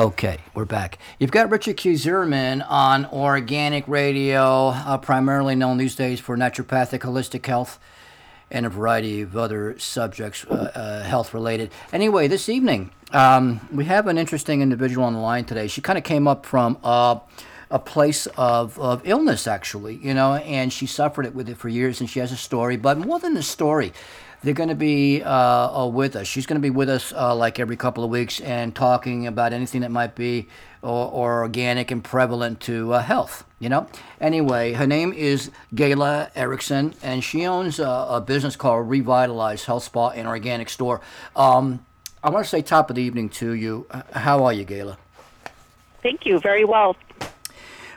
Okay, we're back. You've got Richard Q. On Organic Radio, uh, primarily known these days for naturopathic holistic health and a variety of other subjects, uh, uh, health related. Anyway, this evening, um, we have an interesting individual on the line today. She kind of came up from uh, a place of, of illness, actually, you know, and she suffered it with it for years, and she has a story. But more than the story, they're going to be uh, uh, with us. She's going to be with us uh, like every couple of weeks and talking about anything that might be or, or organic and prevalent to uh, health. You know. Anyway, her name is Gayla Erickson, and she owns a, a business called Revitalize Health Spa and Organic Store. Um, I want to say top of the evening to you. How are you, Gayla? Thank you. Very well.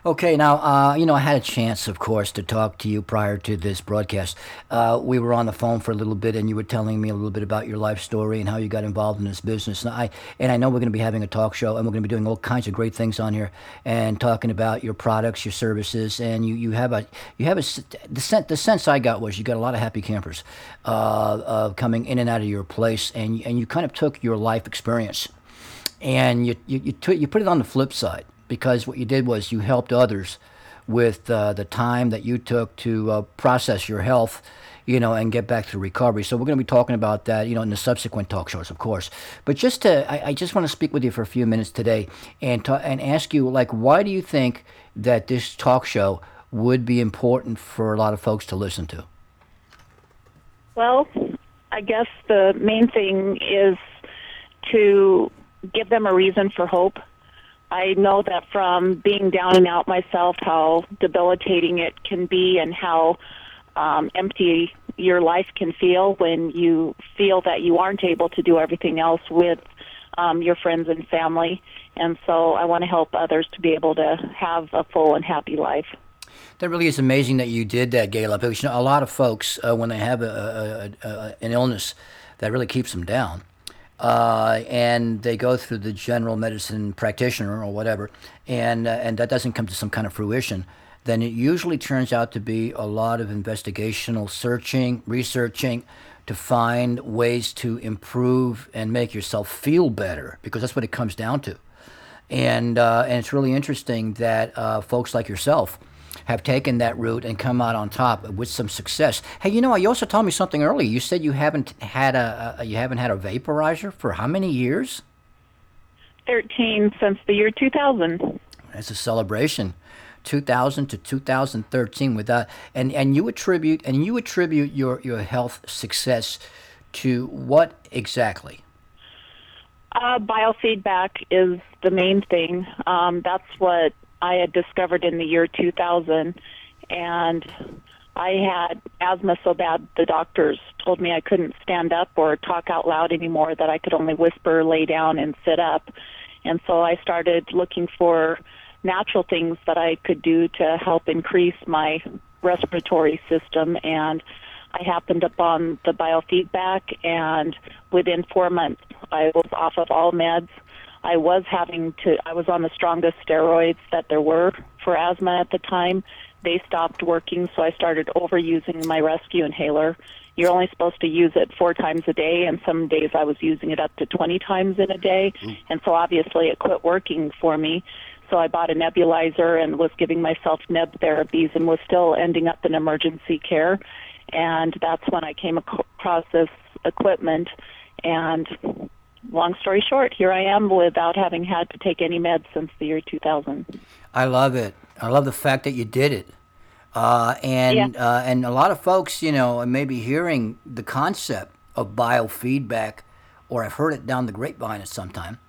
Okay, now, uh, you know, I had a chance, of course, to talk to you prior to this broadcast. Uh, we were on the phone for a little bit, and you were telling me a little bit about your life story and how you got involved in this business. And I, and I know we're going to be having a talk show, and we're going to be doing all kinds of great things on here and talking about your products, your services, and you, you have a, you have a, the, sense, the sense I got was you got a lot of happy campers uh, coming in and out of your place, and, and you kind of took your life experience and you, you, you, t- you put it on the flip side because what you did was you helped others with uh, the time that you took to uh, process your health, you know, and get back to recovery. So we're going to be talking about that, you know, in the subsequent talk shows, of course. But just to, I, I just want to speak with you for a few minutes today and ta- and ask you, like, why do you think that this talk show would be important for a lot of folks to listen to? Well, I guess the main thing is to give them a reason for hope I know that from being down and out myself, how debilitating it can be and how um, empty your life can feel when you feel that you aren't able to do everything else with um, your friends and family. And so I want to help others to be able to have a full and happy life. That really is amazing that you did that, Gayla. Because you know, a lot of folks, uh, when they have a, a, a, an illness that really keeps them down, uh, and they go through the general medicine practitioner or whatever, and uh, and that doesn't come to some kind of fruition, then it usually turns out to be a lot of investigational searching, researching, to find ways to improve and make yourself feel better, because that's what it comes down to, and uh, and it's really interesting that uh, folks like yourself have taken that route and come out on top with some success. Hey, you know, you also told me something earlier. You said you haven't had a, a you haven't had a vaporizer for how many years? Thirteen since the year two thousand. That's a celebration. 2000 to 2013 with that and and you attribute and you attribute your your health success to what exactly uh, biofeedback is the main thing um, that's what I had discovered in the year 2000, and I had asthma so bad the doctors told me I couldn't stand up or talk out loud anymore, that I could only whisper, lay down, and sit up. And so I started looking for natural things that I could do to help increase my respiratory system. And I happened upon the biofeedback, and within four months, I was off of all meds. I was having to, I was on the strongest steroids that there were for asthma at the time. They stopped working, so I started overusing my rescue inhaler. You're only supposed to use it four times a day, and some days I was using it up to 20 times in a day. Mm. And so obviously it quit working for me. So I bought a nebulizer and was giving myself neb therapies and was still ending up in emergency care. And that's when I came across this equipment and long story short, here I am without having had to take any meds since the year 2000. I love it. I love the fact that you did it. Uh, and yeah. uh, and a lot of folks, you know, may be hearing the concept of biofeedback, or I've heard it down the grapevine at some time,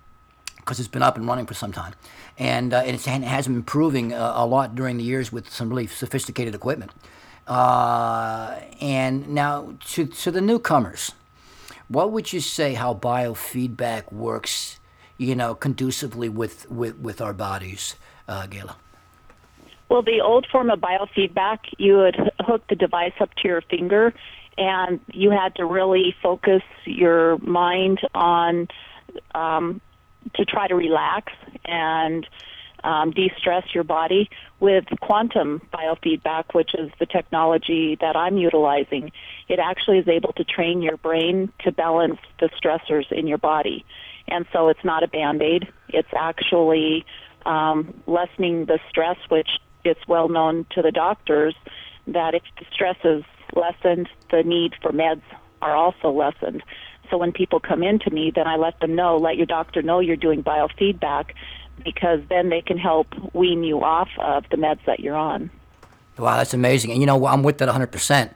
because it's been up and running for some time, and, uh, and it has been improving uh, a lot during the years with some really sophisticated equipment. Uh, and now to to the newcomers, what would you say how biofeedback works, you know, conducively with, with, with our bodies, uh, Gayla? Well, the old form of biofeedback, you would hook the device up to your finger and you had to really focus your mind on um, to try to relax and um, de-stress your body with quantum biofeedback, which is the technology that I'm utilizing. It actually is able to train your brain to balance the stressors in your body. and so it's not a band aid. It's actually um, lessening the stress, which it's well known to the doctors that if the stress is lessened, the need for meds are also lessened. So when people come in to me, then I let them know, let your doctor know you're doing biofeedback because then they can help wean you off of the meds that you're on. Wow, that's amazing. And you know, I'm with that 100%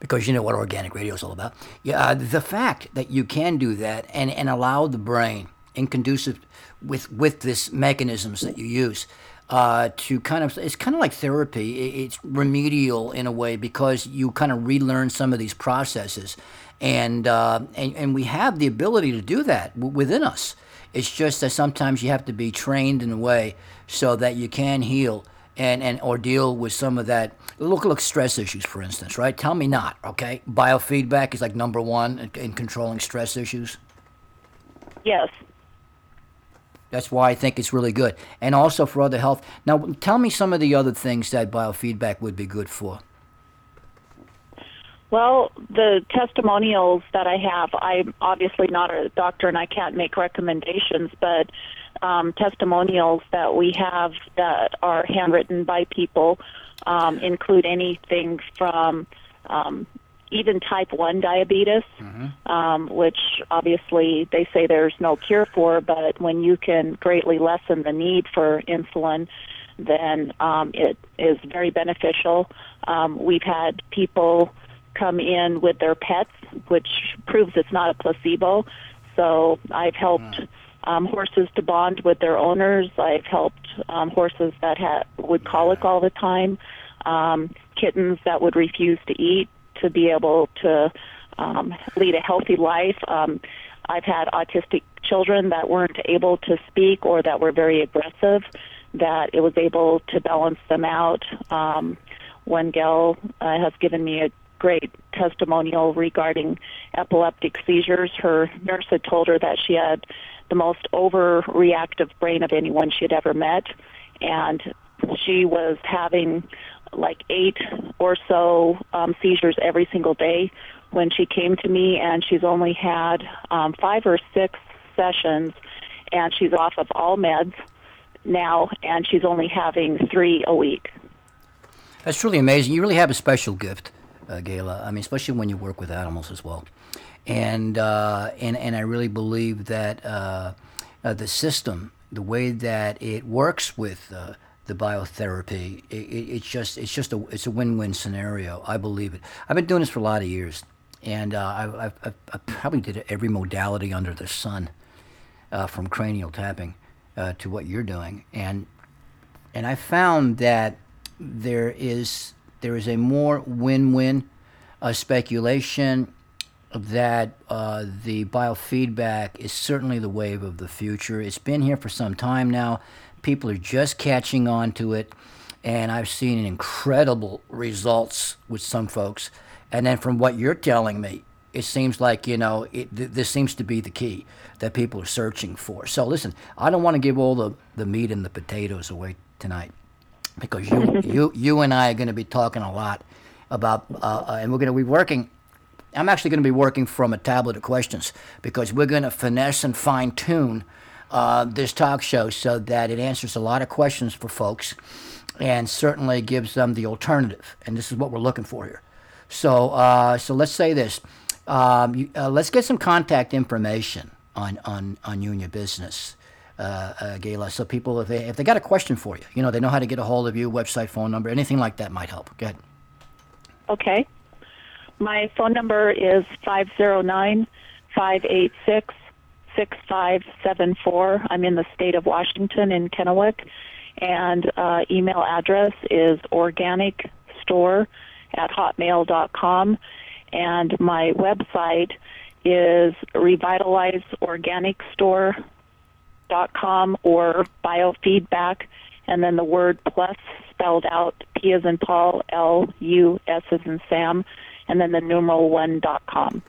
because you know what organic radio is all about. Yeah, uh, the fact that you can do that and, and allow the brain, in conducive with, with this mechanisms that you use, uh, to kind of it's kind of like therapy. It's remedial in a way because you kind of relearn some of these processes, and uh, and and we have the ability to do that w- within us. It's just that sometimes you have to be trained in a way so that you can heal and, and or deal with some of that look look stress issues for instance right tell me not okay biofeedback is like number one in, in controlling stress issues yes that's why I think it's really good. And also for other health. Now, tell me some of the other things that biofeedback would be good for. Well, the testimonials that I have, I'm obviously not a doctor and I can't make recommendations, but um, testimonials that we have that are handwritten by people um, include anything from um, even type 1 diabetes, mm-hmm. um, which obviously they say there's no cure for, but when you can greatly lessen the need for insulin, then um, it is very beneficial. Um, we've had people come in with their pets, which proves it's not a placebo. So I've helped mm. um, horses to bond with their owners. I've helped um, horses that ha- would colic all the time, um, kittens that would refuse to eat to be able to um, lead a healthy life. Um, I've had autistic children that weren't able to speak or that were very aggressive, that it was able to balance them out. Um, one gal uh, has given me a great testimonial regarding epileptic seizures. Her nurse had told her that she had the most overreactive brain of anyone she had ever met, and she was having like eight or so um, seizures every single day when she came to me, and she's only had um, five or six sessions, and she's off of all meds now, and she's only having three a week. That's truly amazing. You really have a special gift, uh, Gayla. I mean, especially when you work with animals as well, and uh, and and I really believe that uh, uh the system, the way that it works with uh, the biotherapy. It, it, it's just it's just a it's a win-win scenario. I believe it. I've been doing this for a lot of years, and uh, I, I, I, probably did every modality under the sun, uh, from cranial tapping uh, to what you're doing, and and I found that there is there is a more win-win uh, speculation that uh, the biofeedback is certainly the wave of the future. It's been here for some time now. People are just catching on to it, and I've seen incredible results with some folks. And then from what you're telling me, it seems like you know it, th- this seems to be the key that people are searching for. So listen, I don't want to give all the, the meat and the potatoes away tonight because you you you and I are going to be talking a lot about uh, uh and we're going to be working. I'm actually going to be working from a tablet of questions because we're going to finesse and fine tune uh, this talk show so that it answers a lot of questions for folks and certainly gives them the alternative. And this is what we're looking for here. So, uh, so let's say this. Um, you, uh, let's get some contact information on, on, on you and your business, uh, uh, Gayla. So people, if they, if they got a question for you, you know, they know how to get a hold of you, website, phone number, anything like that might help. Go ahead. Okay. My phone number is 509 586 6574. I'm in the state of Washington in Kennewick. And uh, email address is organicstore at hotmail.com. And my website is revitalizeorganicstore.com or biofeedback, and then the word plus spelled out P as in Paul, L U S as in Sam, and then the numeral one dot com.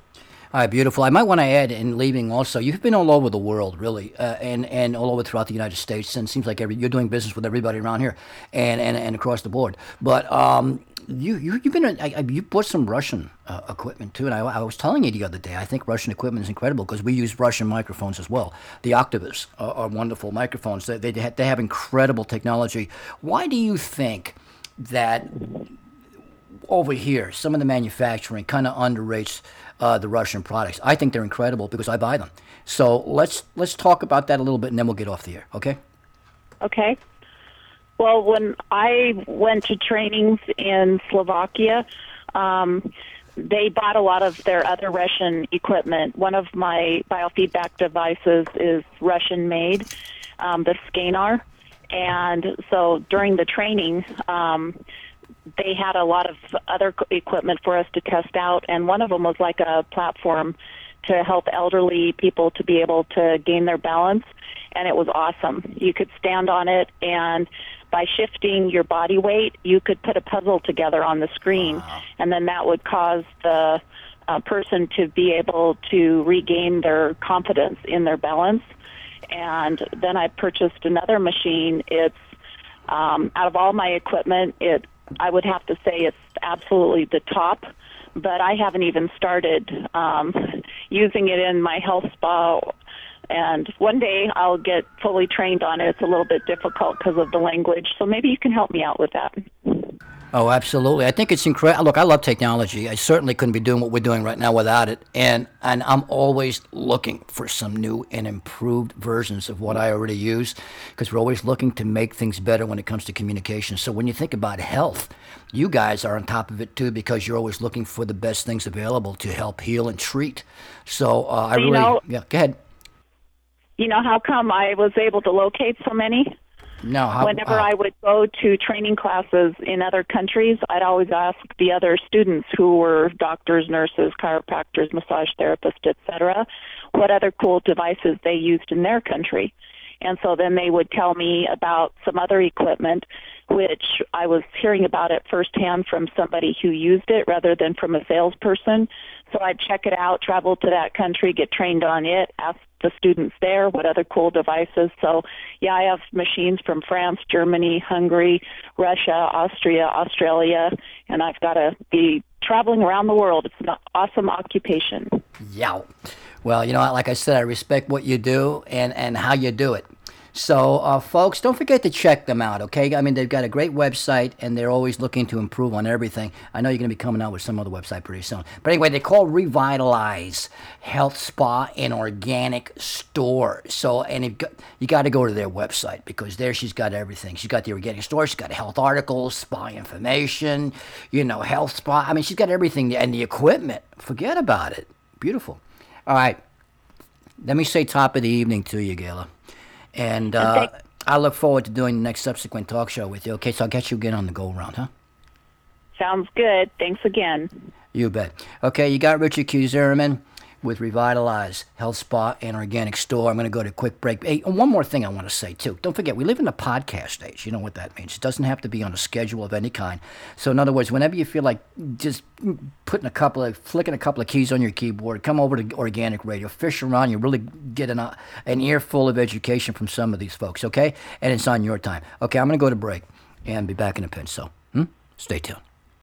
All right, beautiful. I might want to add in leaving also, you've been all over the world, really, uh, and and all over throughout the United States, and it seems like every, you're doing business with everybody around here, and and, and across the board. But um, you you you've been I, you bought some Russian uh, equipment too, and I, I was telling you the other day. I think Russian equipment is incredible because we use Russian microphones as well. The Oktavas are, are wonderful microphones. They they they have incredible technology. Why do you think that over here, some of the manufacturing kind of underrates uh, the Russian products. I think they're incredible because I buy them. So let's let's talk about that a little bit, and then we'll get off the air. Okay? Okay. Well, when I went to trainings in Slovakia, um, they bought a lot of their other Russian equipment. One of my biofeedback devices is Russian made, um, the SCENAR. And so during the training, um, they had a lot of other equipment for us to test out, and one of them was like a platform to help elderly people to be able to gain their balance, and it was awesome. You could stand on it, and by shifting your body weight, you could put a puzzle together on the screen, wow. and then that would cause the uh, person to be able to regain their confidence in their balance. And then I purchased another machine. It's um, out of all my equipment, it I would have to say it's absolutely the top, but I haven't even started um, using it in my health spa. And one day I'll get fully trained on it. It's a little bit difficult because of the language, so maybe you can help me out with that. Oh, absolutely. I think it's incredible. Look, I love technology. I certainly couldn't be doing what we're doing right now without it. And and I'm always looking for some new and improved versions of what I already use because we're always looking to make things better when it comes to communication. So when you think about health, you guys are on top of it too because you're always looking for the best things available to help heal and treat. So uh, I really, know, yeah, go ahead. You know how come I was able to locate so many? No. How, Whenever uh, I would go to training classes in other countries, I'd always ask the other students who were doctors, nurses, chiropractors, massage therapists, etc., what other cool devices they used in their country. And so then they would tell me about some other equipment, which I was hearing about it firsthand from somebody who used it rather than from a salesperson. So I'd check it out, travel to that country, get trained on it, ask the students there what other cool devices. So, yeah, I have machines from France, Germany, Hungary, Russia, Austria, Australia, and I've got to be traveling around the world. It's an awesome occupation. Yeah. Well, you know, like I said, I respect what you do and, and how you do it. So, uh, folks, don't forget to check them out, okay? I mean, they've got a great website and they're always looking to improve on everything. I know you're going to be coming out with some other website pretty soon. But anyway, they call Revitalize Health Spa and Organic Store. So, and you got to go to their website because there she's got everything. She's got the organic store, she's got health articles, spa information, you know, health spa. I mean, she's got everything and the equipment. Forget about it. Beautiful. All right. Let me say top of the evening to you, Gayla. And uh, okay. I look forward to doing the next subsequent talk show with you. Okay, so I'll get you again on the go round, huh? Sounds good. Thanks again. You bet. Okay, you got Richard Q. Zimmerman with Revitalize Health Spa and Organic Store. I'm going to go to a quick break. Hey, one more thing I want to say too. Don't forget, we live in the podcast age. You know what that means. It doesn't have to be on a schedule of any kind. So in other words, whenever you feel like just putting a couple of flicking a couple of keys on your keyboard, come over to Organic Radio, fish around. You really get an uh, an earful of education from some of these folks. Okay, and it's on your time. Okay, I'm going to go to break and be back in a pinch. So, hmm? stay tuned.